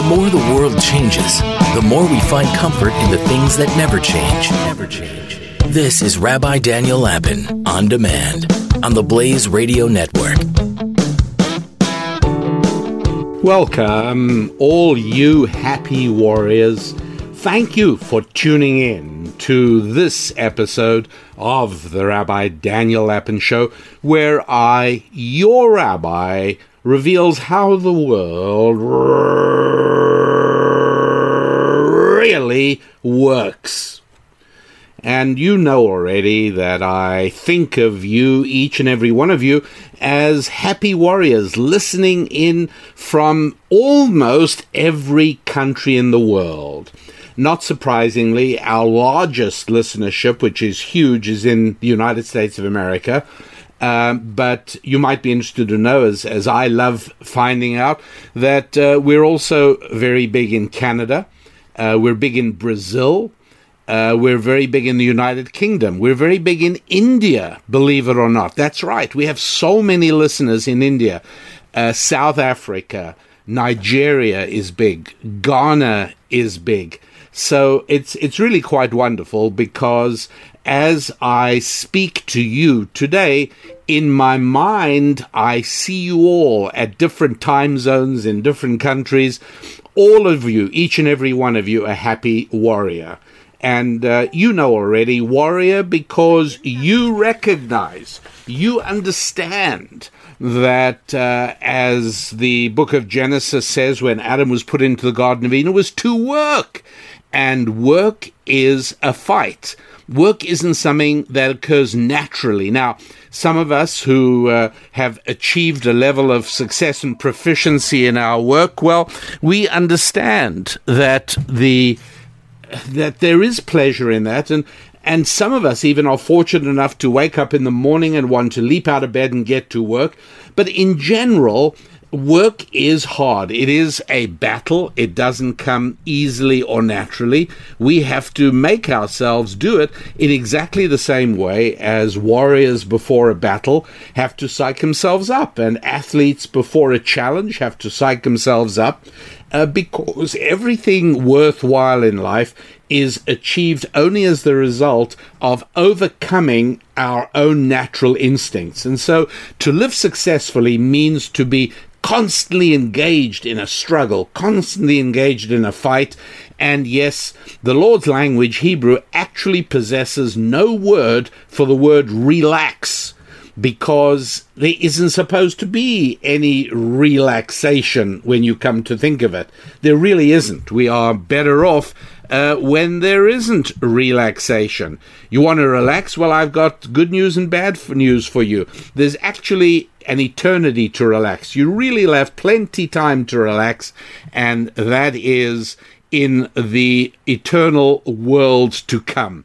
The more the world changes, the more we find comfort in the things that never change. Never change. This is Rabbi Daniel Lapin on demand on the Blaze Radio Network. Welcome, all you happy warriors. Thank you for tuning in to this episode of the Rabbi Daniel Lapin Show, where I, your rabbi, reveals how the world really works. And you know already that I think of you, each and every one of you, as happy warriors listening in from almost every country in the world. Not surprisingly, our largest listenership, which is huge, is in the United States of America. Um, but you might be interested to know, as, as I love finding out, that uh, we're also very big in Canada. Uh, we're big in Brazil. Uh, we're very big in the United Kingdom. We're very big in India, believe it or not. That's right. We have so many listeners in India. Uh, South Africa, Nigeria is big. Ghana is big. So it's it's really quite wonderful because as I speak to you today, in my mind, I see you all at different time zones in different countries. All of you, each and every one of you, a happy warrior. And uh, you know already, warrior, because you recognize, you understand that, uh, as the book of Genesis says, when Adam was put into the Garden of Eden, was to work. And work is a fight work isn't something that occurs naturally. Now, some of us who uh, have achieved a level of success and proficiency in our work, well, we understand that the that there is pleasure in that and and some of us even are fortunate enough to wake up in the morning and want to leap out of bed and get to work. But in general, work is hard. It is a battle. It doesn't come easily or naturally. We have to make ourselves do it in exactly the same way as warriors before a battle have to psych themselves up, and athletes before a challenge have to psych themselves up. Uh, because everything worthwhile in life is achieved only as the result of overcoming our own natural instincts. And so to live successfully means to be constantly engaged in a struggle, constantly engaged in a fight. And yes, the Lord's language, Hebrew, actually possesses no word for the word relax because there isn't supposed to be any relaxation when you come to think of it. There really isn't. We are better off uh, when there isn't relaxation. You want to relax? Well, I've got good news and bad news for you. There's actually an eternity to relax. You really have plenty time to relax, and that is in the eternal world to come.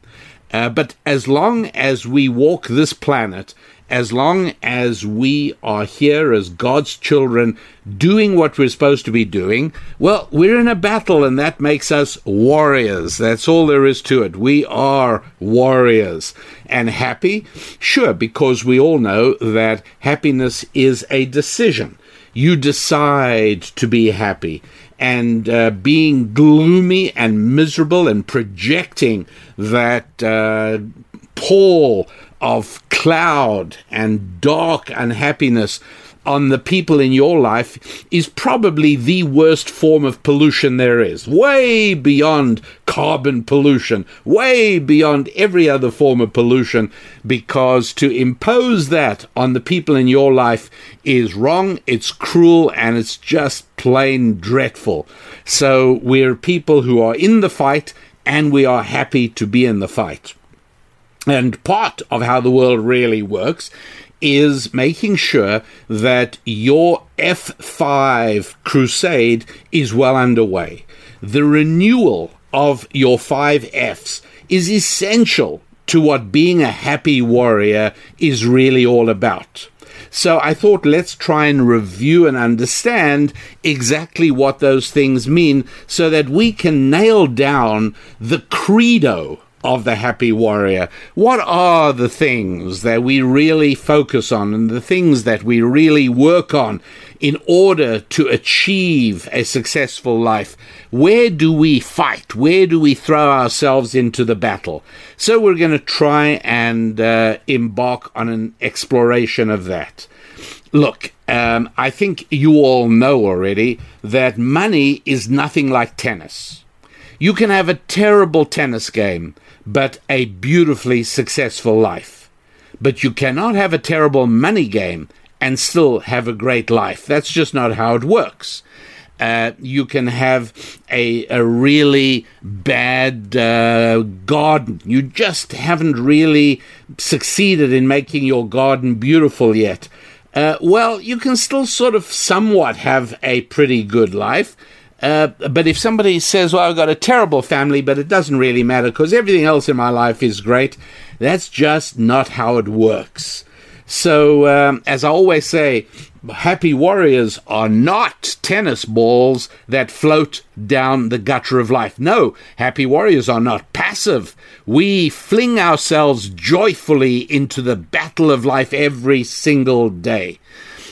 Uh, but as long as we walk this planet, as long as we are here as God's children doing what we're supposed to be doing, well, we're in a battle and that makes us warriors. That's all there is to it. We are warriors. And happy? Sure, because we all know that happiness is a decision. You decide to be happy. And uh, being gloomy and miserable and projecting that uh, pall of cloud and dark unhappiness on the people in your life is probably the worst form of pollution there is. Way beyond carbon pollution, way beyond every other form of pollution, because to impose that on the people in your life is wrong, it's cruel, and it's just plain dreadful. So we're people who are in the fight and we are happy to be in the fight. And part of how the world really works is making sure that your F5 crusade is well underway. The renewal of your five Fs is essential to what being a happy warrior is really all about. So I thought let's try and review and understand exactly what those things mean so that we can nail down the credo of the happy warrior? What are the things that we really focus on and the things that we really work on in order to achieve a successful life? Where do we fight? Where do we throw ourselves into the battle? So we're going to try and uh, embark on an exploration of that. Look, um, I think you all know already that money is nothing like tennis. You can have a terrible tennis game, but a beautifully successful life. But you cannot have a terrible money game and still have a great life. That's just not how it works. Uh, you can have a, a really bad uh, garden. You just haven't really succeeded in making your garden beautiful yet. Uh, well, you can still sort of somewhat have a pretty good life. Uh, but if somebody says, Well, I've got a terrible family, but it doesn't really matter because everything else in my life is great, that's just not how it works. So, um, as I always say, happy warriors are not tennis balls that float down the gutter of life. No, happy warriors are not passive. We fling ourselves joyfully into the battle of life every single day.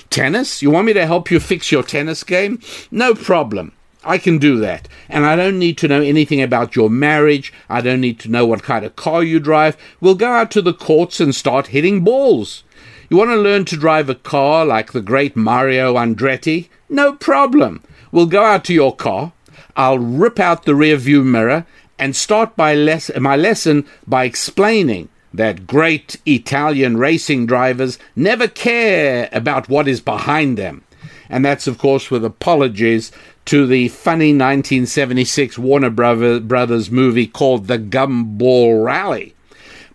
Tennis? You want me to help you fix your tennis game? No problem. I can do that. And I don't need to know anything about your marriage. I don't need to know what kind of car you drive. We'll go out to the courts and start hitting balls. You want to learn to drive a car like the great Mario Andretti? No problem. We'll go out to your car. I'll rip out the rear view mirror and start by les- my lesson by explaining that great Italian racing drivers never care about what is behind them. And that's, of course, with apologies to the funny 1976 Warner Brothers movie called The Gumball Rally.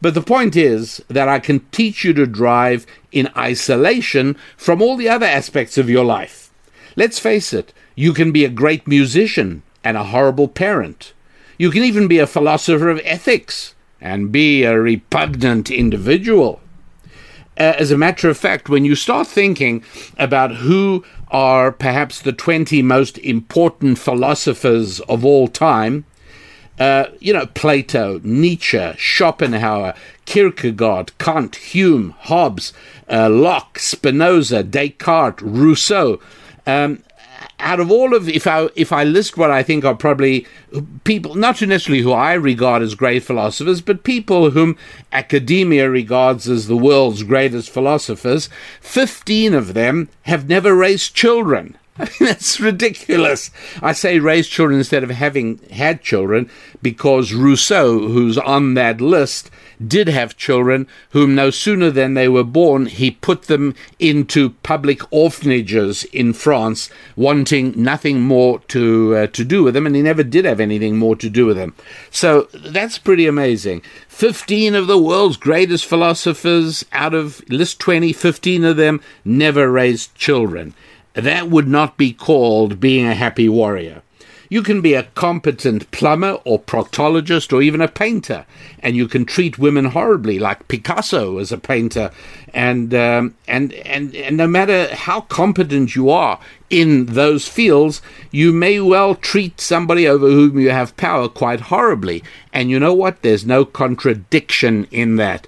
But the point is that I can teach you to drive in isolation from all the other aspects of your life. Let's face it, you can be a great musician and a horrible parent. You can even be a philosopher of ethics and be a repugnant individual. Uh, as a matter of fact, when you start thinking about who are perhaps the 20 most important philosophers of all time, uh, you know, Plato, Nietzsche, Schopenhauer, Kierkegaard, Kant, Hume, Hobbes, uh, Locke, Spinoza, Descartes, Rousseau. Um, out of all of, if I if I list what I think are probably people, not necessarily who I regard as great philosophers, but people whom academia regards as the world's greatest philosophers, fifteen of them have never raised children. I mean, that's ridiculous. I say raise children instead of having had children because Rousseau, who's on that list, did have children whom no sooner than they were born, he put them into public orphanages in France, wanting nothing more to, uh, to do with them, and he never did have anything more to do with them. So that's pretty amazing. 15 of the world's greatest philosophers out of list 20, 15 of them never raised children that would not be called being a happy warrior. You can be a competent plumber or proctologist or even a painter, and you can treat women horribly, like Picasso as a painter. And um, and and and no matter how competent you are in those fields, you may well treat somebody over whom you have power quite horribly. And you know what? There's no contradiction in that.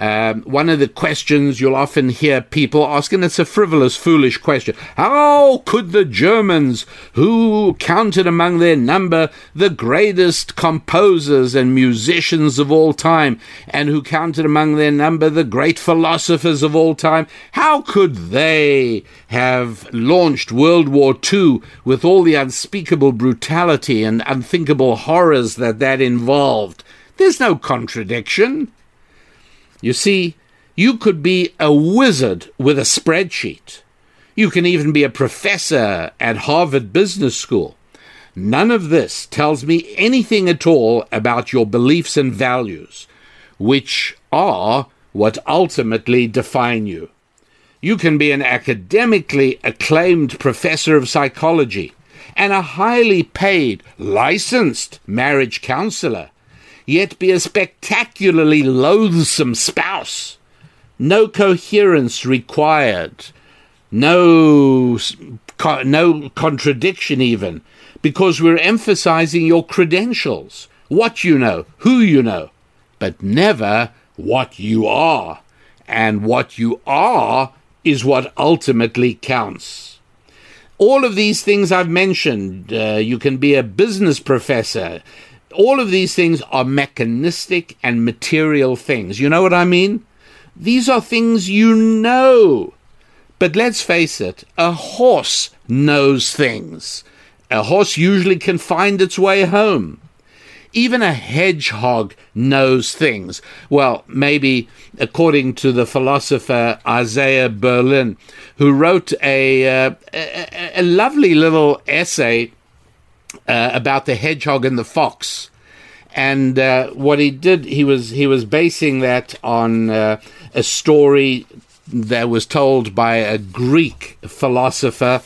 Um, one of the questions you'll often hear people ask, and it's a frivolous, foolish question How could the Germans, who counted among their number the greatest composers and musicians of all time, and who counted among their number the great philosophers of all time, how could they have launched World War II with all the unspeakable brutality and unthinkable horrors that that involved? There's no contradiction. You see, you could be a wizard with a spreadsheet. You can even be a professor at Harvard Business School. None of this tells me anything at all about your beliefs and values, which are what ultimately define you. You can be an academically acclaimed professor of psychology and a highly paid, licensed marriage counselor yet be a spectacularly loathsome spouse. No coherence required, no, no contradiction even, because we're emphasizing your credentials, what you know, who you know. but never what you are. And what you are is what ultimately counts. All of these things I've mentioned, uh, you can be a business professor. All of these things are mechanistic and material things. You know what I mean? These are things you know. But let's face it, a horse knows things. A horse usually can find its way home. Even a hedgehog knows things. Well, maybe according to the philosopher Isaiah Berlin, who wrote a, uh, a, a, lovely little essay uh, about the hedgehog and the fox. And uh, what he did, he was he was basing that on uh, a story that was told by a Greek philosopher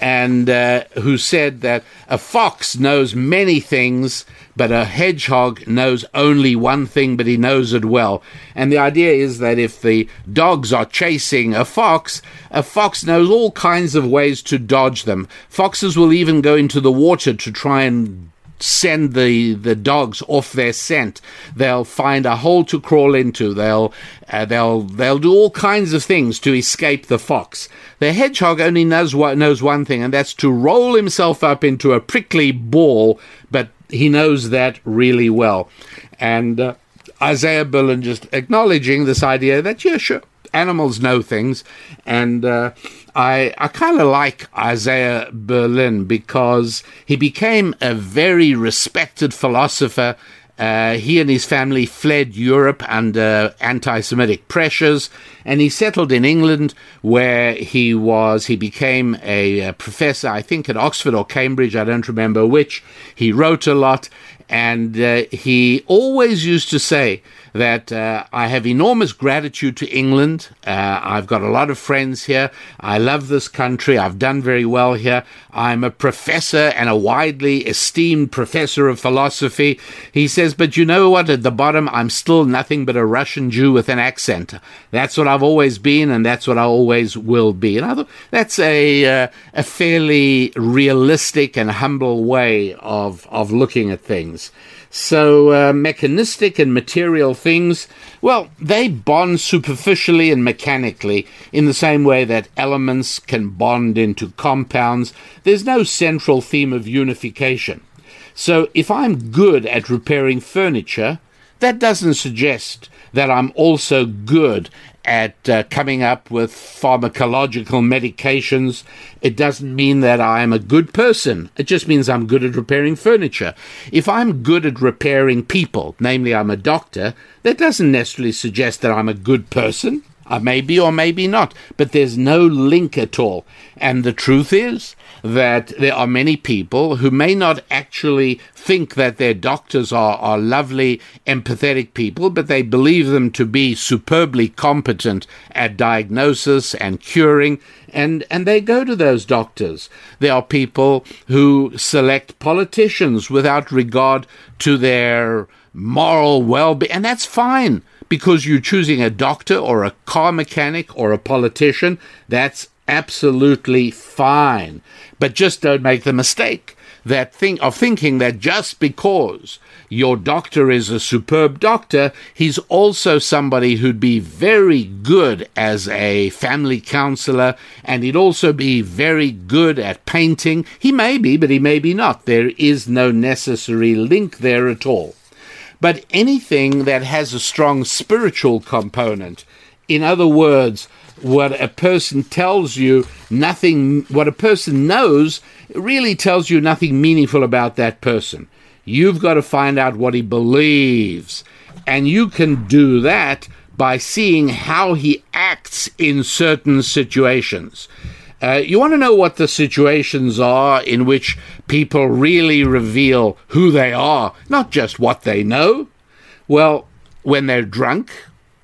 and uh, who said that a fox knows many things, but a hedgehog knows only one thing, but he knows it well. And the idea is that if the dogs are chasing a fox, a fox knows all kinds of ways to dodge them. Foxes will even go into the water to try and send the, the dogs off their scent. They'll find a hole to crawl into. They'll uh, they'll they'll do all kinds of things to escape the fox. The hedgehog only knows what knows one thing, and that's to roll himself up into a prickly ball. But he knows that really well. And uh, Isaiah Berlin just acknowledging this idea that yeah, sure, animals know things, and uh, I, I kind of like Isaiah Berlin because he became a very respected philosopher. Uh, he and his family fled Europe under anti Semitic pressures, and he settled in England where he was, he became a, a professor, I think at Oxford or Cambridge, I don't remember which. He wrote a lot, and uh, he always used to say that uh, I have enormous gratitude to England. Uh, I've got a lot of friends here. I love this country. I've done very well here. I'm a professor and a widely esteemed professor of philosophy. He says, but you know what? At the bottom, I'm still nothing but a Russian Jew with an accent. That's what I've always been, and that's what I always will be. And I thought that's a uh, a fairly realistic and humble way of of looking at things. So, uh, mechanistic and material things, well, they bond superficially and mechanically in the same way that elements can bond into compounds. There's no central theme of unification. So, if I'm good at repairing furniture, that doesn't suggest that I'm also good at uh, coming up with pharmacological medications. It doesn't mean that I'm a good person. It just means I'm good at repairing furniture. If I'm good at repairing people, namely I'm a doctor, that doesn't necessarily suggest that I'm a good person. I may be or maybe not, but there's no link at all. And the truth is that there are many people who may not actually think that their doctors are, are lovely, empathetic people, but they believe them to be superbly competent at diagnosis and curing, and, and they go to those doctors. There are people who select politicians without regard to their moral well being, and that's fine because you're choosing a doctor or a car mechanic or a politician. That's absolutely fine. But just don't make the mistake that of thinking that just because your doctor is a superb doctor, he's also somebody who'd be very good as a family counselor, and he'd also be very good at painting. He may be, but he may be not. There is no necessary link there at all. But anything that has a strong spiritual component, in other words, what a person tells you nothing what a person knows really tells you nothing meaningful about that person. You've got to find out what he believes. And you can do that by seeing how he acts in certain situations uh, you want to know what the situations are in which people really reveal who they are, not just what they know? Well, when they're drunk,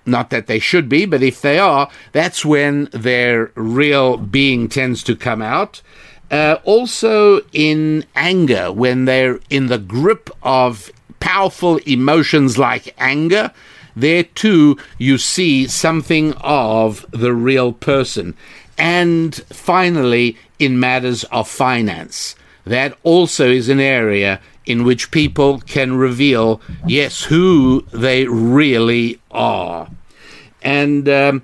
not that they should be, but if they are, that's when their real being tends to come out. Uh, also, in anger, when they're in the grip of powerful emotions like anger, there too you see something of the real person. And finally, in matters of finance, that also is an area in which people can reveal, yes, who they really are. And um,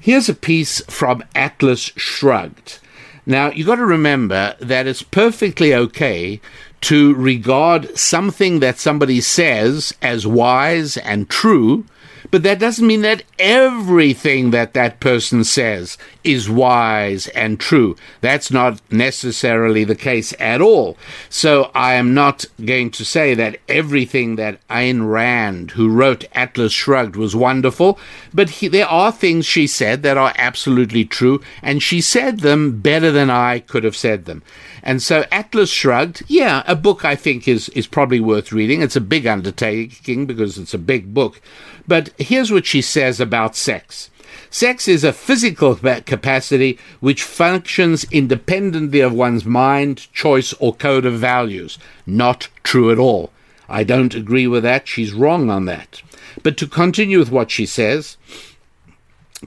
here's a piece from Atlas Shrugged. Now, you've got to remember that it's perfectly okay to regard something that somebody says as wise and true but that doesn't mean that everything that that person says is wise and true. That's not necessarily the case at all. So I am not going to say that everything that Ayn Rand, who wrote Atlas Shrugged, was wonderful, but he, there are things she said that are absolutely true, and she said them better than I could have said them. And so Atlas Shrugged, yeah, a book I think is, is probably worth reading. It's a big undertaking because it's a big book. But here's what she says about sex. Sex is a physical capacity which functions independently of one's mind, choice, or code of values. Not true at all. I don't agree with that. She's wrong on that. But to continue with what she says,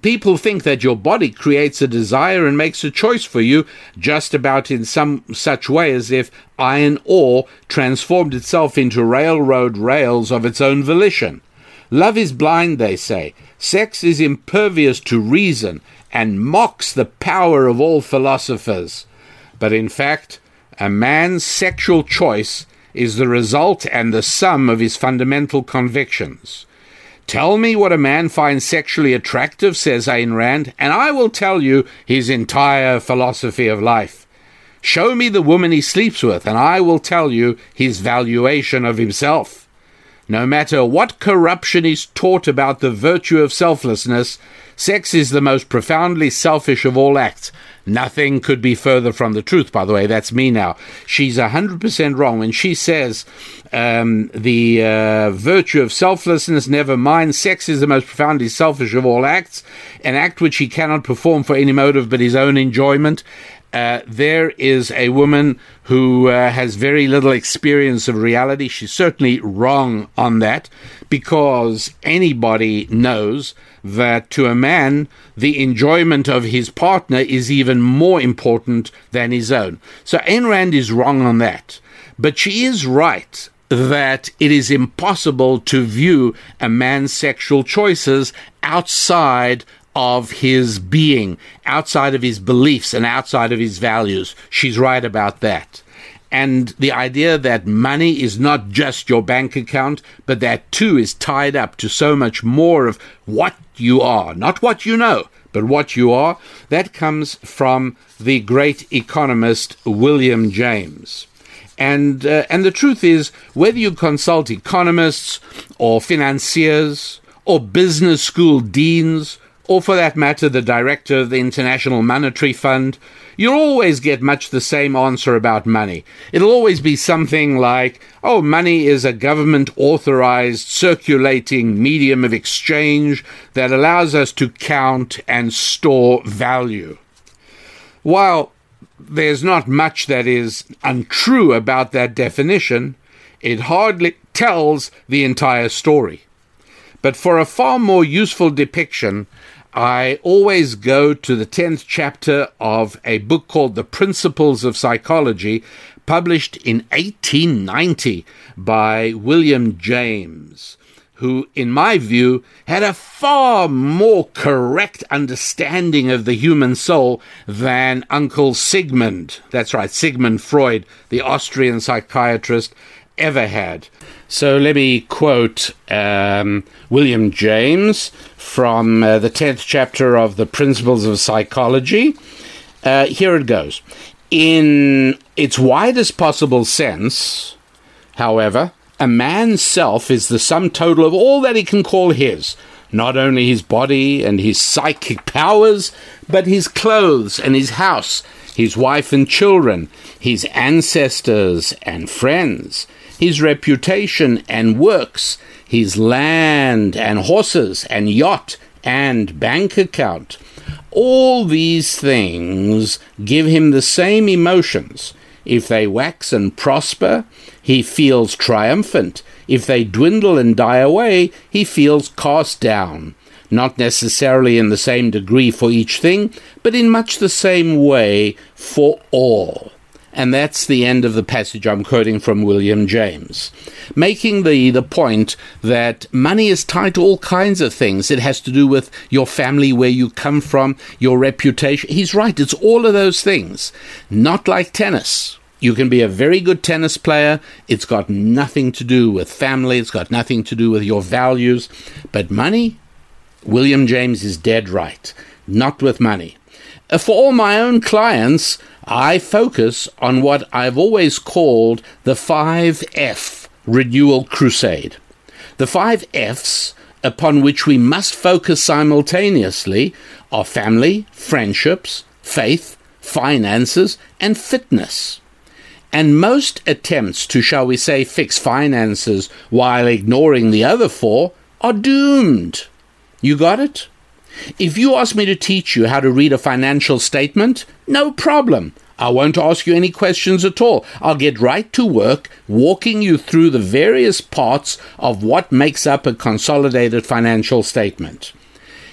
people think that your body creates a desire and makes a choice for you just about in some such way as if iron ore transformed itself into railroad rails of its own volition. Love is blind, they say. Sex is impervious to reason and mocks the power of all philosophers. But in fact, a man's sexual choice is the result and the sum of his fundamental convictions. Tell me what a man finds sexually attractive, says Ayn Rand, and I will tell you his entire philosophy of life. Show me the woman he sleeps with, and I will tell you his valuation of himself. No matter what corruption is taught about the virtue of selflessness, sex is the most profoundly selfish of all acts. Nothing could be further from the truth, by the way. That's me now. She's 100% wrong when she says um, the uh, virtue of selflessness, never mind, sex is the most profoundly selfish of all acts, an act which he cannot perform for any motive but his own enjoyment. Uh, there is a woman who uh, has very little experience of reality. She's certainly wrong on that because anybody knows that to a man, the enjoyment of his partner is even more important than his own. So Ayn Rand is wrong on that. But she is right that it is impossible to view a man's sexual choices outside of his being, outside of his beliefs and outside of his values. She's right about that. And the idea that money is not just your bank account, but that too is tied up to so much more of what you are, not what you know, but what you are, that comes from the great economist William James. And, uh, and the truth is, whether you consult economists or financiers or business school deans or for that matter, the director of the International Monetary Fund, you'll always get much the same answer about money. It'll always be something like, oh, money is a government authorized circulating medium of exchange that allows us to count and store value. While there's not much that is untrue about that definition, it hardly tells the entire story. But for a far more useful depiction, I always go to the 10th chapter of a book called The Principles of Psychology, published in 1890 by William James, who, in my view, had a far more correct understanding of the human soul than Uncle Sigmund, that's right, Sigmund Freud, the Austrian psychiatrist, ever had. So let me quote um, William James from uh, the 10th chapter of The Principles of Psychology. Uh, here it goes. In its widest possible sense, however, a man's self is the sum total of all that he can call his, not only his body and his psychic powers, but his clothes and his house, his wife and children, his ancestors and friends his reputation and works, his land and horses and yacht and bank account. All these things give him the same emotions. If they wax and prosper, he feels triumphant. If they dwindle and die away, he feels cast down. Not necessarily in the same degree for each thing, but in much the same way for all. And that's the end of the passage I'm quoting from William James, making the, the point that money is tied to all kinds of things. It has to do with your family, where you come from, your reputation. He's right, it's all of those things. Not like tennis. You can be a very good tennis player. It's got nothing to do with family. It's got nothing to do with your values. But money, William James is dead right. Not with money. For all my own clients, I focus on what I've always called the 5F renewal crusade. The five F's upon which we must focus simultaneously are family, friendships, faith, finances, and fitness. And most attempts to, shall we say, fix finances while ignoring the other four are doomed. You got it? If you ask me to teach you how to read a financial statement, no problem. I won't ask you any questions at all. I'll get right to work walking you through the various parts of what makes up a consolidated financial statement.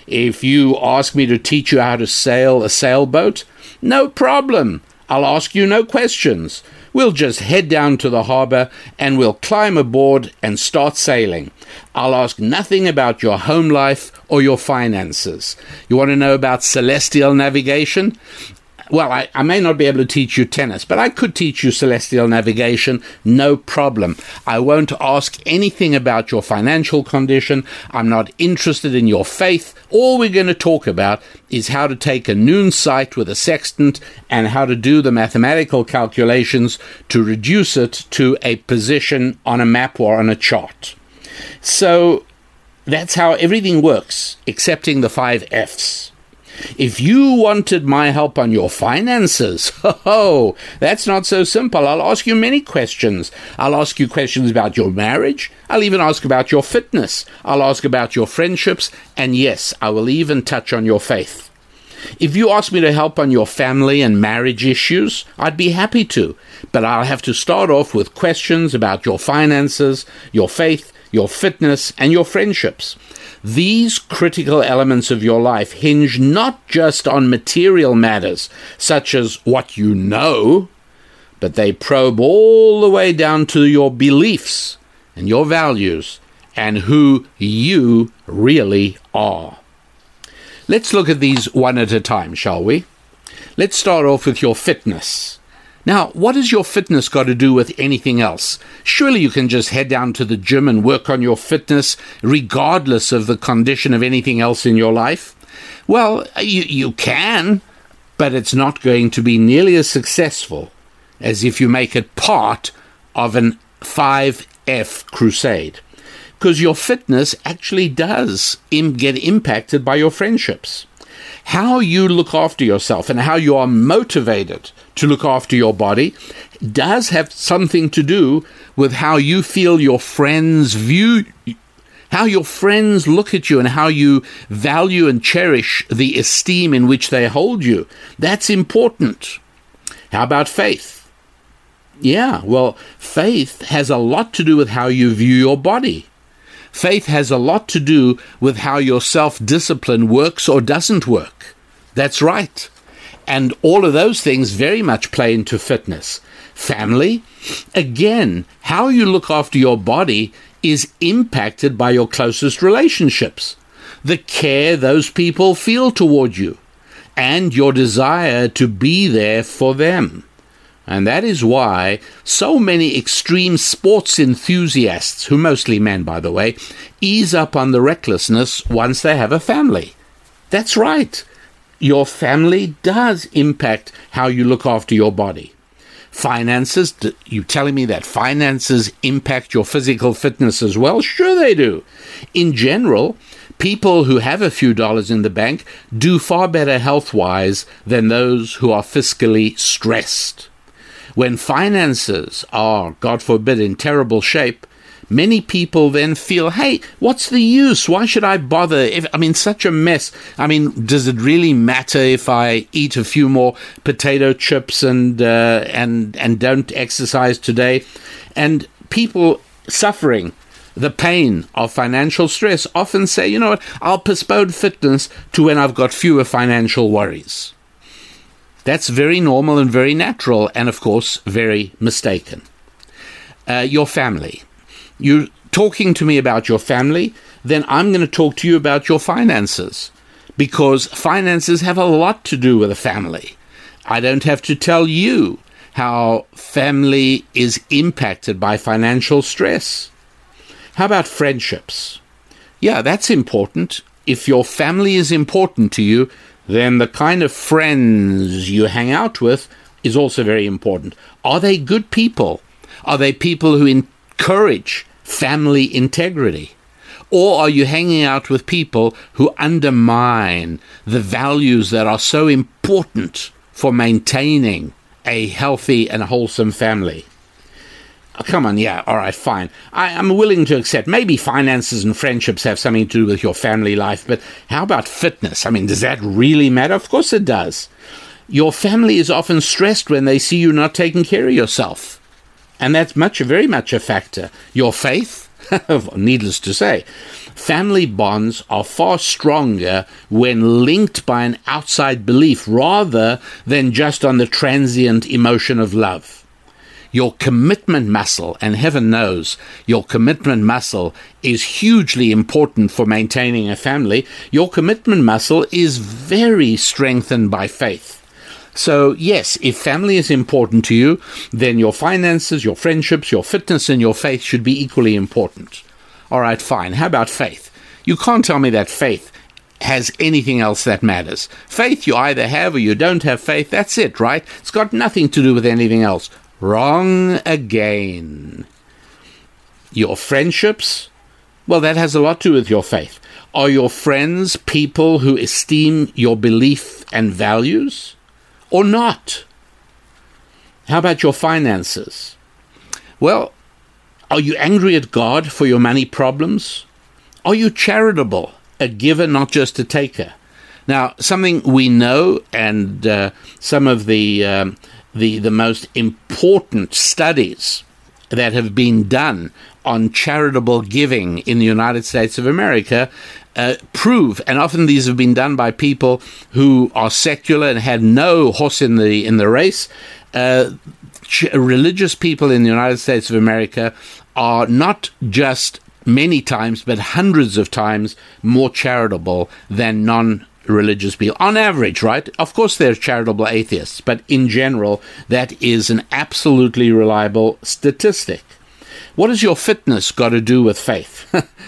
If you ask me to teach you how to sail a sailboat, no problem. I'll ask you no questions. We'll just head down to the harbor and we'll climb aboard and start sailing. I'll ask nothing about your home life or your finances. You want to know about celestial navigation? Well, I, I, may not be able to teach you tennis, but I could teach you celestial navigation, no problem. I won't ask anything about your financial condition. I'm not interested in your faith. All we're going to talk about is how to take a noon sight with a sextant and how to do the mathematical calculations to reduce it to a position on a map or on a chart. So that's how everything works, excepting the five F's. If you wanted my help on your finances, oh, that's not so simple. I'll ask you many questions. I'll ask you questions about your marriage. I'll even ask about your fitness. I'll ask about your friendships. And yes, I will even touch on your faith. If you ask me to help on your family and marriage issues, I'd be happy to. But I'll have to start off with questions about your finances, your faith, your fitness, and your friendships. These critical elements of your life hinge not just on material matters, such as what you know, but they probe all the way down to your beliefs and your values and who you really are. Let's look at these one at a time, shall we? Let's start off with your fitness. Now, what has your fitness got to do with anything else? Surely you can just head down to the gym and work on your fitness regardless of the condition of anything else in your life? Well, you, you can, but it's not going to be nearly as successful as if you make it part of an 5F crusade. Because your fitness actually does Im- get impacted by your friendships how you look after yourself and how you are motivated to look after your body does have something to do with how you feel your friends view how your friends look at you and how you value and cherish the esteem in which they hold you. That's important. How about faith? Yeah, well, faith has a lot to do with how you view your body. Faith has a lot to do with how your self discipline works or doesn't work. That's right. And all of those things very much play into fitness. Family, again, how you look after your body is impacted by your closest relationships, the care those people feel toward you, and your desire to be there for them. And that is why so many extreme sports enthusiasts, who mostly men, by the way, ease up on the recklessness once they have a family. That's right. Your family does impact how you look after your body. Finances, you telling me that finances impact your physical fitness as well? Sure, they do. In general, people who have a few dollars in the bank do far better health wise than those who are fiscally stressed. When finances are, God forbid, in terrible shape, many people then feel, hey, what's the use? Why should I bother? If, I mean, such a mess. I mean, does it really matter if I eat a few more potato chips and uh, and and don't exercise today? And people suffering the pain of financial stress often say, you know what, I'll postpone fitness to when I've got fewer financial worries. That's very normal and very natural, and of course, very mistaken. Uh, your family. You're talking to me about your family, then I'm going to talk to you about your finances because finances have a lot to do with a family. I don't have to tell you how family is impacted by financial stress. How about friendships? Yeah, that's important. If your family is important to you, then the kind of friends you hang out with is also very important. Are they good people? Are they people who encourage family integrity? Or are you hanging out with people who undermine the values that are so important for maintaining a healthy and wholesome family? Oh, come on, yeah, all right, fine. I, am willing to accept maybe finances and friendships have something to do with your family life, but how about fitness? I mean, does that really matter? Of course it does. Your family is often stressed when they see you not taking care of yourself. And that's much, very much a factor. Your faith, needless to say, family bonds are far stronger when linked by an outside belief rather than just on the transient emotion of love your commitment muscle, and heaven knows your commitment muscle is hugely important for maintaining a family, your commitment muscle is very strengthened by faith. So, yes, if family is important to you, then your finances, your friendships, your fitness, and your faith should be equally important. All right, fine. How about faith? You can't tell me that faith has anything else that matters. Faith, you either have or you don't have faith. That's it, right? It's got nothing to do with anything else. Wrong again. Your friendships? Well, that has a lot to do with your faith. Are your friends people who esteem your belief and values? Or not? How about your finances? Well, are you angry at God for your money problems? Are you charitable, a giver, not just a taker? Now, something we know, and uh, some of the um, the, the most important studies that have been done on charitable giving in the United States of America uh, prove, and often these have been done by people who are secular and had no horse in the in the race. Uh, ch- religious people in the United States of America are not just many times, but hundreds of times more charitable than non religious people. On average, right? Of course, they're charitable atheists, but in general, that is an absolutely reliable statistic. What has your fitness got to do with faith?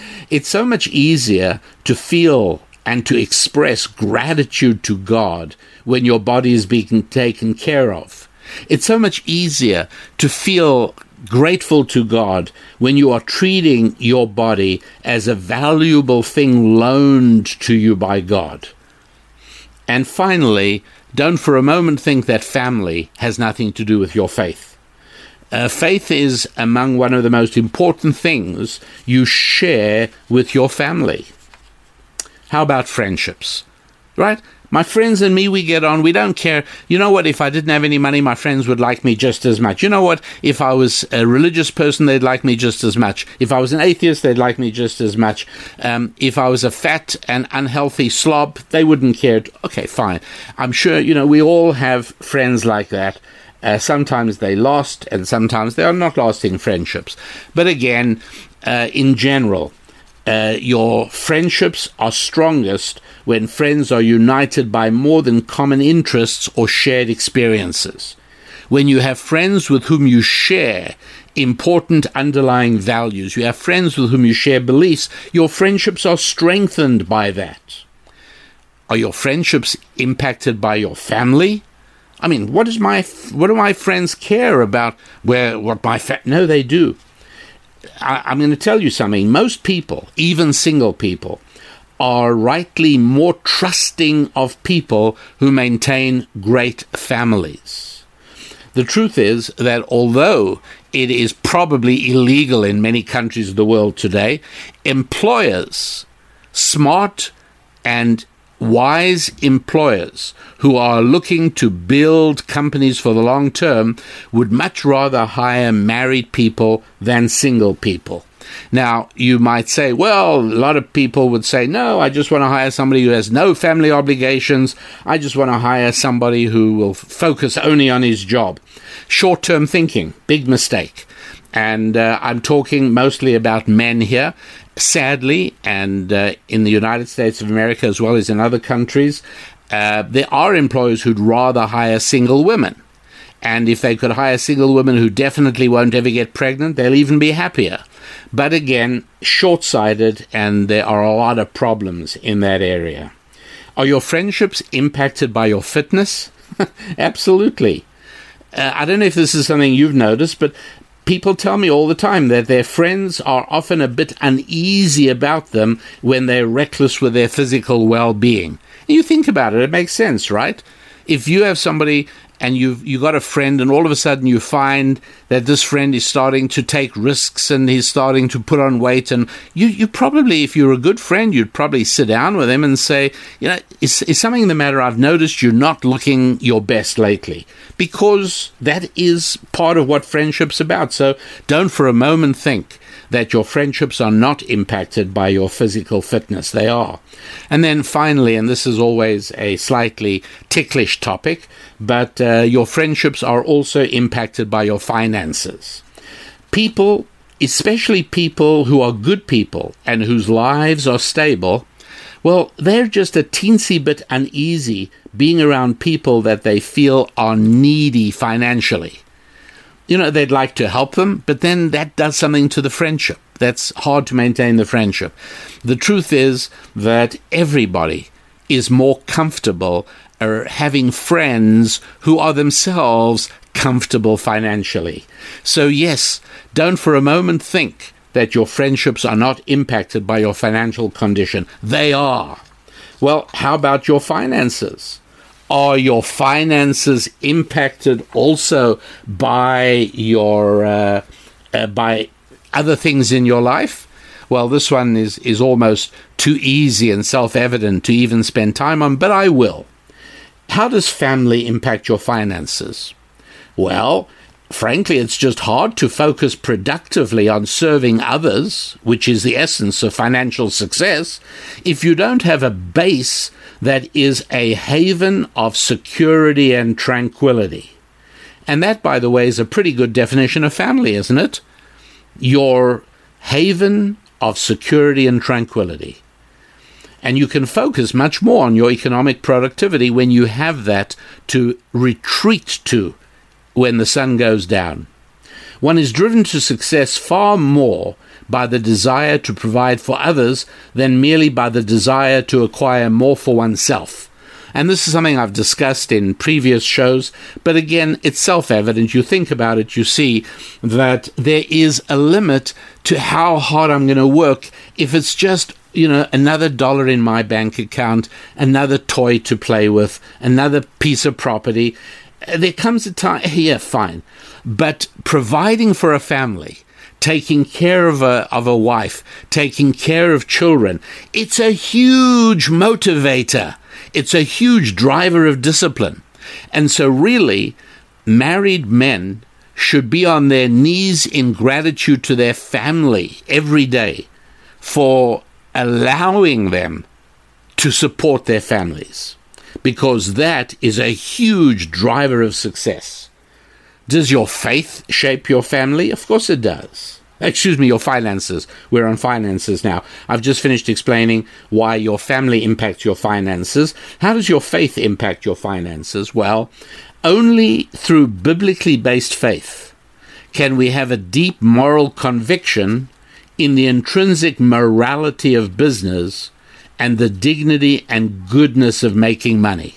it's so much easier to feel and to express gratitude to God when your body is being taken care of. It's so much easier to feel grateful to God when you are treating your body as a valuable thing loaned to you by God. And finally, don't for a moment think that family has nothing to do with your faith. Uh, faith is among one of the most important things you share with your family. How about friendships? Right? My friends and me, we get on. We don't care. You know what? If I didn't have any money, my friends would like me just as much. You know what? If I was a religious person, they'd like me just as much. If I was an atheist, they'd like me just as much. Um, if I was a fat and unhealthy slob, they wouldn't care. Okay, fine. I'm sure, you know, we all have friends like that. Uh, sometimes they last, and sometimes they are not lasting friendships. But again, uh, in general, uh, your friendships are strongest when friends are united by more than common interests or shared experiences. When you have friends with whom you share important underlying values, you have friends with whom you share beliefs, your friendships are strengthened by that. Are your friendships impacted by your family? I mean, what does my what do my friends care about where what my fa- no they do. I, am going to tell you something. Most people, even single people, are rightly more trusting of people who maintain great families. The truth is that although it is probably illegal in many countries of the world today, employers, smart and wise employers who are looking to build companies for the long term would much rather hire married people than single people. Now, you might say, well, a lot of people would say, no, I just want to hire somebody who has no family obligations. I just want to hire somebody who will focus only on his job. Short term thinking, big mistake. And uh, I'm talking mostly about men here. Sadly, and uh, in the United States of America as well as in other countries, uh, there are employers who'd rather hire single women. And if they could hire single women who definitely won't ever get pregnant, they'll even be happier. But again, short sighted, and there are a lot of problems in that area. Are your friendships impacted by your fitness? Absolutely. Uh, I don't know if this is something you've noticed, but people tell me all the time that their friends are often a bit uneasy about them when they're reckless with their physical well being. You think about it, it makes sense, right? If you have somebody and you've you got a friend and all of a sudden you find that this friend is starting to take risks and he's starting to put on weight. And you you probably if you're a good friend you'd probably sit down with him and say you know is, is something the matter? I've noticed you're not looking your best lately. Because that is part of what friendship's about. So don't for a moment think that your friendships are not impacted by your physical fitness. They are. And then finally, and this is always a slightly ticklish topic, but uh, your friendships are also impacted by your finances. People, especially people who are good people and whose lives are stable, well, they're just a teensy bit uneasy being around people that they feel are needy financially you know, they'd like to help them, but then that does something to the friendship. That's hard to maintain the friendship. The truth is that everybody is more comfortable uh, having friends who are themselves comfortable financially. So, yes, don't for a moment think that your friendships are not impacted by your financial condition. They are. Well, how about your finances? Are your finances impacted also by your uh, uh, by other things in your life? Well, this one is is almost too easy and self evident to even spend time on, but I will. How does family impact your finances? Well, frankly, it's just hard to focus productively on serving others, which is the essence of financial success, if you don't have a base that is a haven of security and tranquility. And that, by the way, is a pretty good definition of family, isn't it? Your haven of security and tranquility. And you can focus much more on your economic productivity when you have that to retreat to when the sun goes down. One is driven to success far more by the desire to provide for others than merely by the desire to acquire more for oneself. And this is something I've discussed in previous shows, but again, it's self evident. You think about it, you see that there is a limit to how hard I'm going to work if it's just you know, another dollar in my bank account, another toy to play with, another piece of property. Uh, there comes a time, yeah, fine. But providing for a family, taking care of a, of a wife, taking care of children. It's a huge motivator. It's a huge driver of discipline. And so, really, married men should be on their knees in gratitude to their family every day for allowing them to support their families, because that is a huge driver of success. Does your faith shape your family? Of course it does. Excuse me, your finances. We're on finances now. I've just finished explaining why your family impacts your finances. How does your faith impact your finances? Well, only through biblically based faith can we have a deep moral conviction in the intrinsic morality of business and the dignity and goodness of making money.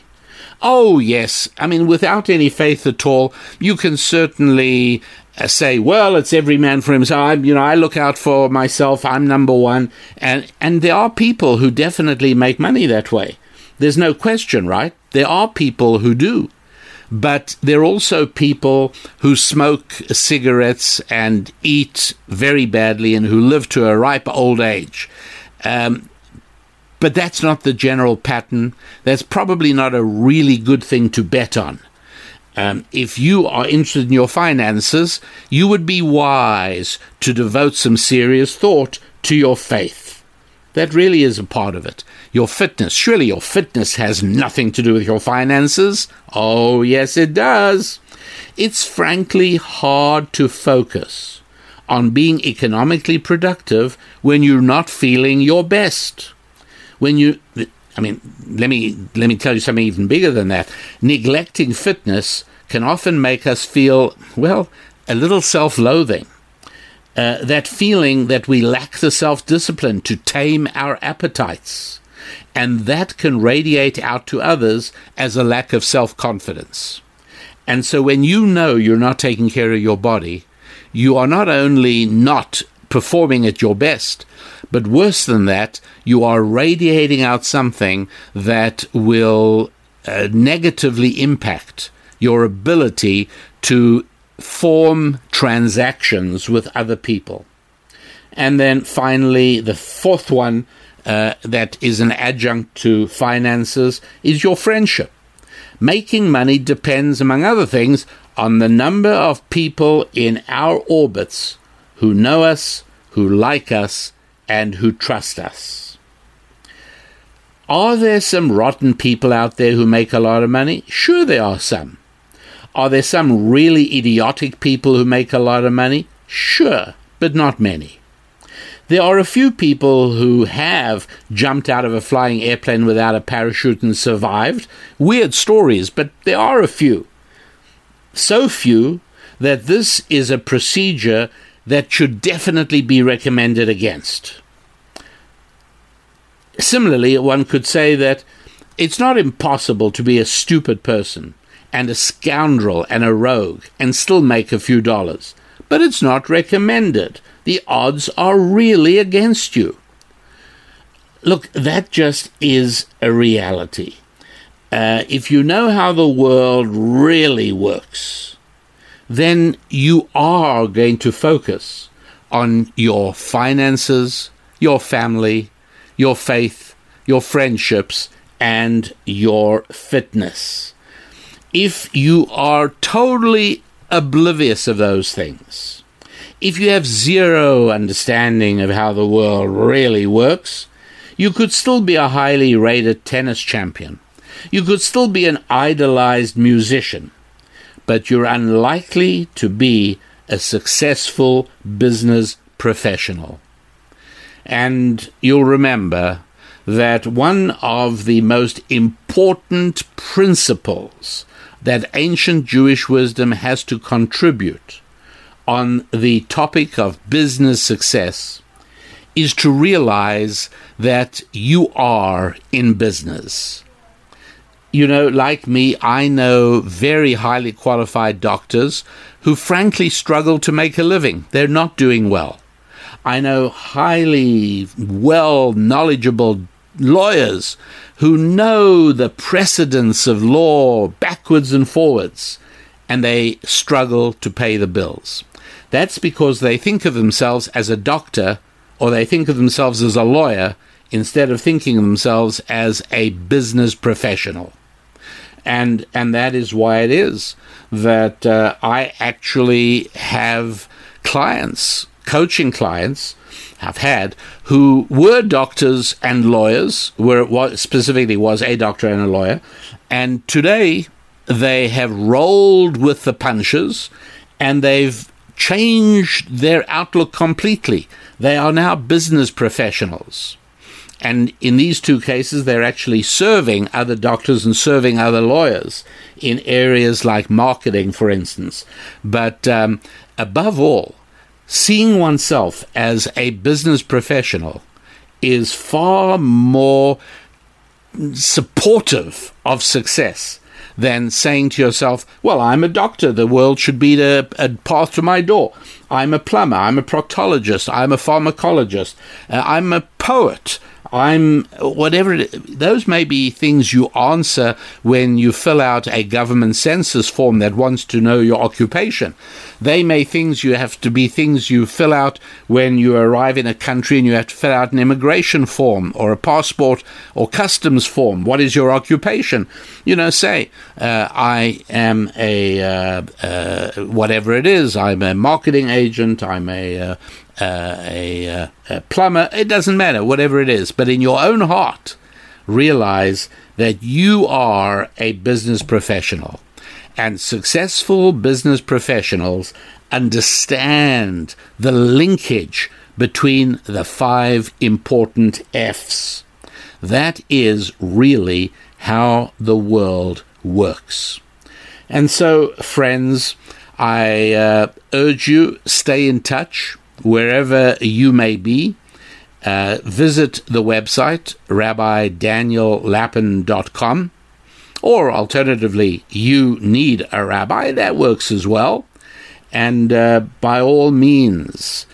Oh, yes. I mean, without any faith at all, you can certainly uh, say, well, it's every man for himself. I, you know, I look out for myself. I'm number one. And, and there are people who definitely make money that way. There's no question, right? There are people who do. But there are also people who smoke cigarettes and eat very badly and who live to a ripe old age. Um, but that's not the general pattern. That's probably not a really good thing to bet on. Um, if you are interested in your finances, you would be wise to devote some serious thought to your faith. That really is a part of it. Your fitness. Surely your fitness has nothing to do with your finances. Oh, yes, it does. It's frankly hard to focus on being economically productive when you're not feeling your best. When you I mean, let me let me tell you something even bigger than that. Neglecting fitness can often make us feel well a little self-loathing. Uh, that feeling that we lack the self-discipline to tame our appetites, and that can radiate out to others as a lack of self-confidence. And so, when you know you're not taking care of your body, you are not only not performing at your best, but worse than that, you are radiating out something that will uh, negatively impact your ability to form transactions with other people. And then finally, the fourth one uh, that is an adjunct to finances is your friendship. Making money depends, among other things, on the number of people in our orbits who know us, who like us, and who trust us. Are there some rotten people out there who make a lot of money? Sure, there are some. Are there some really idiotic people who make a lot of money? Sure, but not many. There are a few people who have jumped out of a flying airplane without a parachute and survived. Weird stories, but there are a few. So few that this is a procedure that should definitely be recommended against. Similarly, one could say that it's not impossible to be a stupid person and a scoundrel and a rogue and still make a few dollars, but it's not recommended. The odds are really against you. Look, that just is a reality. Uh, if you know how the world really works, then you are going to focus on your finances, your family, your faith, your friendships, and your fitness. If you are totally oblivious of those things, if you have zero understanding of how the world really works, you could still be a highly rated tennis champion. You could still be an idolized musician, but you're unlikely to be a successful business professional. And you'll remember that one of the most important principles that ancient Jewish wisdom has to contribute on the topic of business success is to realize that you are in business. You know, like me, I know very highly qualified doctors who frankly struggle to make a living. They're not doing well. I know highly well knowledgeable lawyers who know the precedents of law backwards and forwards, and they struggle to pay the bills. That's because they think of themselves as a doctor or they think of themselves as a lawyer instead of thinking of themselves as a business professional. And, and that is why it is that uh, I actually have clients coaching clients have had who were doctors and lawyers, where it was specifically was a doctor and a lawyer, and today they have rolled with the punches and they've changed their outlook completely. They are now business professionals. And in these two cases, they're actually serving other doctors and serving other lawyers in areas like marketing, for instance. But um, above all, seeing oneself as a business professional is far more supportive of success than saying to yourself, Well, I'm a doctor, the world should be a, a path to my door. I'm a plumber. I'm a proctologist. I'm a pharmacologist. Uh, I'm a poet. I'm whatever it, those may be things you answer when you fill out a government census form that wants to know your occupation. They may things you have to be things you fill out when you arrive in a country and you have to fill out an immigration form or a passport or customs form. What is your occupation? You know, say uh, I am a uh, uh, whatever it is. I'm a marketing agent. I'm a uh, uh, a, uh, a plumber, it doesn't matter, whatever it is. But in your own heart, realize that you are a business professional. And successful business professionals understand the linkage between the five important F's. That is really how the world works. And so, friends, I uh, urge you stay in touch wherever you may be. Uh, visit the website, rabbidaniellapin.com, or alternatively, you need a rabbi. That works as well. And uh, by all means,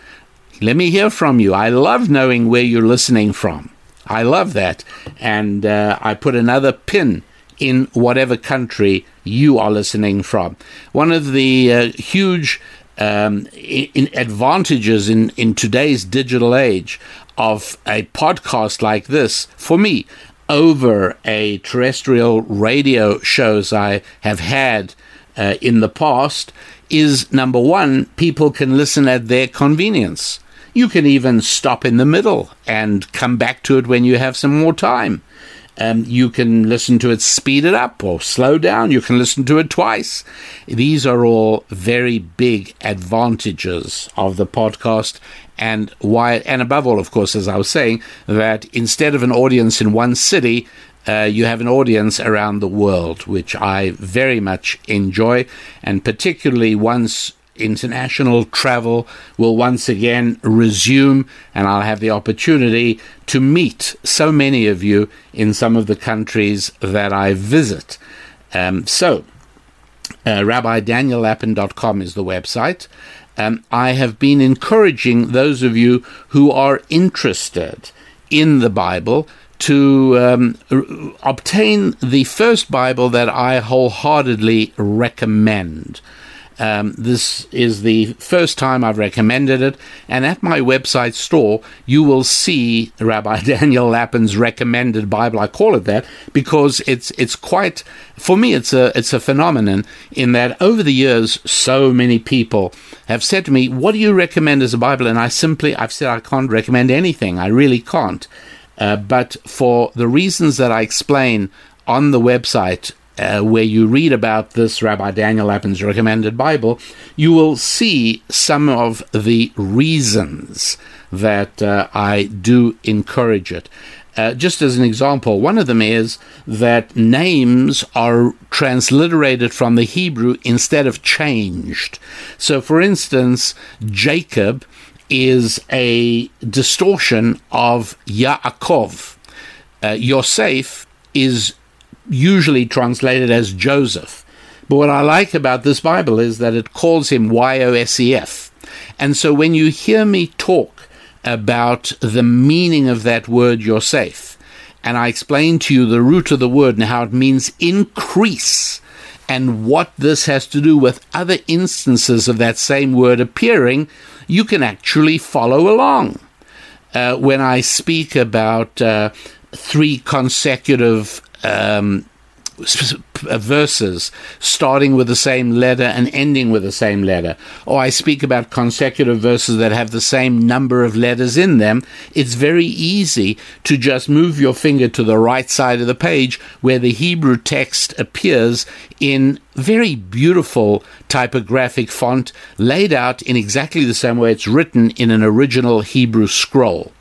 let me hear from you. I love knowing where you're listening from. I love that. And uh, I put another pin in whatever country you are listening from. One of the uh, huge um, in, advantages in, in today's digital age of a podcast like this for me over a terrestrial radio shows I have had uh, in the past is number one, people can listen at their convenience. You can even stop in the middle and come back to it when you have some more time. Um, you can listen to it speed it up or slow down. You can listen to it twice. These are all very big advantages of the podcast. And why, and above all, of course, as I was saying, that instead of an audience in one city, uh, you have an audience around the world, which I very much enjoy, and particularly once international travel will once again resume, and I'll have the opportunity to meet so many of you in some of the countries that I visit. Um, so, uh, RabbiDanielLapin.com is the website. Um, I have been encouraging those of you who are interested in the Bible to um, r- obtain the first Bible that I wholeheartedly recommend. Um, this is the first time I've recommended it, and at my website store, you will see Rabbi Daniel Lapin's recommended Bible. I call it that because it's it's quite for me. It's a it's a phenomenon in that over the years, so many people have said to me, "What do you recommend as a Bible?" And I simply I've said I can't recommend anything. I really can't. Uh, but for the reasons that I explain on the website uh, where you read about this Rabbi Daniel Lapin's recommended Bible, you will see some of the reasons that uh, I do encourage it. Uh, just as an example, one of them is that names are transliterated from the Hebrew instead of changed. So, for instance, Jacob is a distortion of Yaakov. Uh, Yosef is usually translated as Joseph. But what I like about this Bible is that it calls him Y O S E F. And so when you hear me talk about the meaning of that word Yosef, and I explain to you the root of the word and how it means increase, and what this has to do with other instances of that same word appearing, you can actually follow along. Uh, when I speak about uh, three consecutive um, verses starting with the same letter and ending with the same letter, or I speak about consecutive verses that have the same number of letters in them, it's very easy to just move your finger to the right side of the page where the Hebrew text appears in very beautiful typographic font laid out in exactly the same way it's written in an original Hebrew scroll.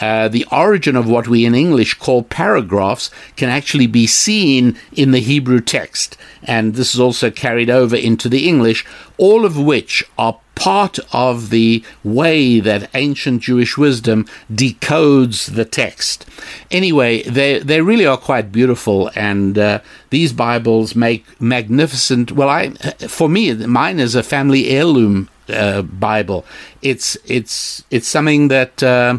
Uh, the origin of what we in English call paragraphs can actually be seen in the Hebrew text. And this is also carried over into the English, all of which are part of the way that ancient Jewish wisdom decodes the text. Anyway, they, they really are quite beautiful, and uh, these Bibles make magnificent. Well, I, for me, mine is a family heirloom uh, Bible. It's it's it's something that uh,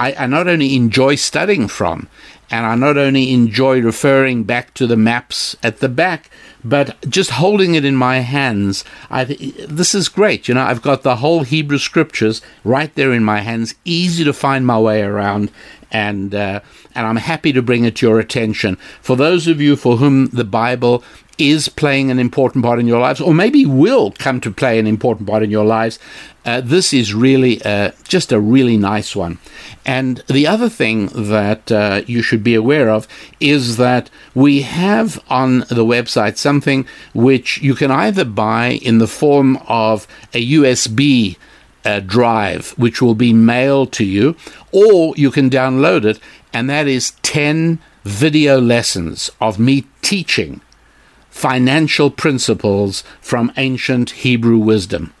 I, I not only enjoy studying from, and I not only enjoy referring back to the maps at the back, but just holding it in my hands. I, this is great. You know, I've got the whole Hebrew scriptures right there in my hands, easy to find my way around, and uh, and I'm happy to bring it to your attention. For those of you for whom the Bible is playing an important part in your lives, or maybe will come to play an important part in your lives, uh, this is really uh, just a really nice one. And the other thing that uh, you should be aware of is that we have on the website something which you can either buy in the form of a USB uh, drive, which will be mailed to you, or you can download it, and that is 10 video lessons of me teaching financial principles from ancient Hebrew wisdom.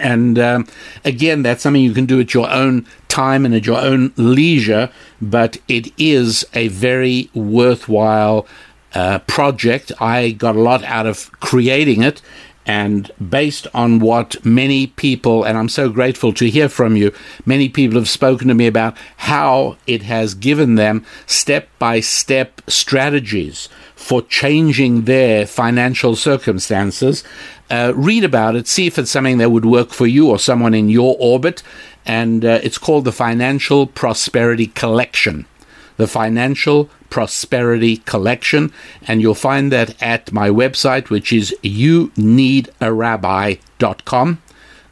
And um, again, that's something you can do at your own time and at your own leisure, but it is a very worthwhile uh, project. I got a lot out of creating it, and based on what many people, and I'm so grateful to hear from you, many people have spoken to me about how it has given them step by step strategies for changing their financial circumstances. Uh, read about it, see if it's something that would work for you or someone in your orbit. And uh, it's called the Financial Prosperity Collection. The Financial Prosperity Collection. And you'll find that at my website, which is youneedarabbi.com.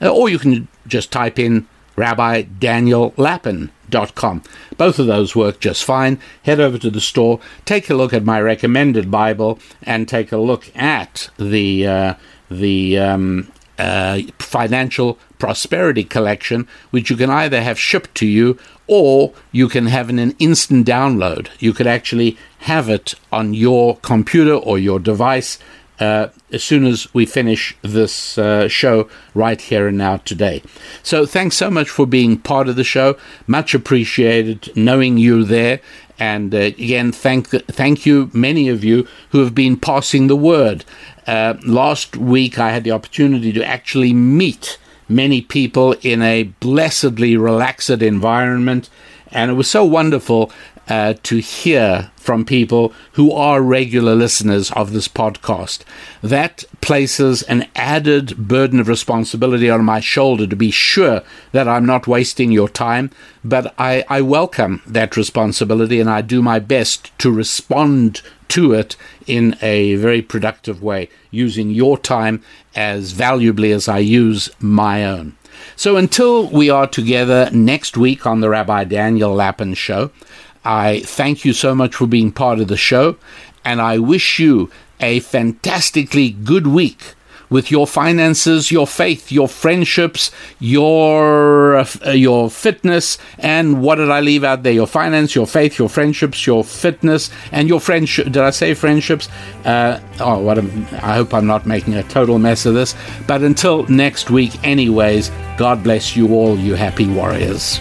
Uh, or you can just type in Rabbi Daniel Lapin Com. Both of those work just fine. Head over to the store, take a look at my recommended Bible, and take a look at the uh, the um, uh, financial prosperity collection, which you can either have shipped to you or you can have in an instant download. You could actually have it on your computer or your device uh, as soon as we finish this uh, show right here and now today. So, thanks so much for being part of the show. Much appreciated knowing you there. And uh, again, thank thank you, many of you who have been passing the word. Uh, last week, I had the opportunity to actually meet many people in a blessedly relaxed environment, and it was so wonderful uh, to hear from people who are regular listeners of this podcast. That places an added burden of responsibility on my shoulder to be sure that I'm not wasting your time, but I, I welcome that responsibility and I do my best to respond to it in a very productive way, using your time as valuably as I use my own. So until we are together next week on the Rabbi Daniel Lapin Show, I thank you so much for being part of the show, and I wish you a fantastically good week with your finances, your faith, your friendships, your uh, your fitness, and what did I leave out there? Your finance, your faith, your friendships, your fitness, and your friendship. Did I say friendships? Uh, oh, what? A, I hope I'm not making a total mess of this. But until next week, anyways. God bless you all, you happy warriors.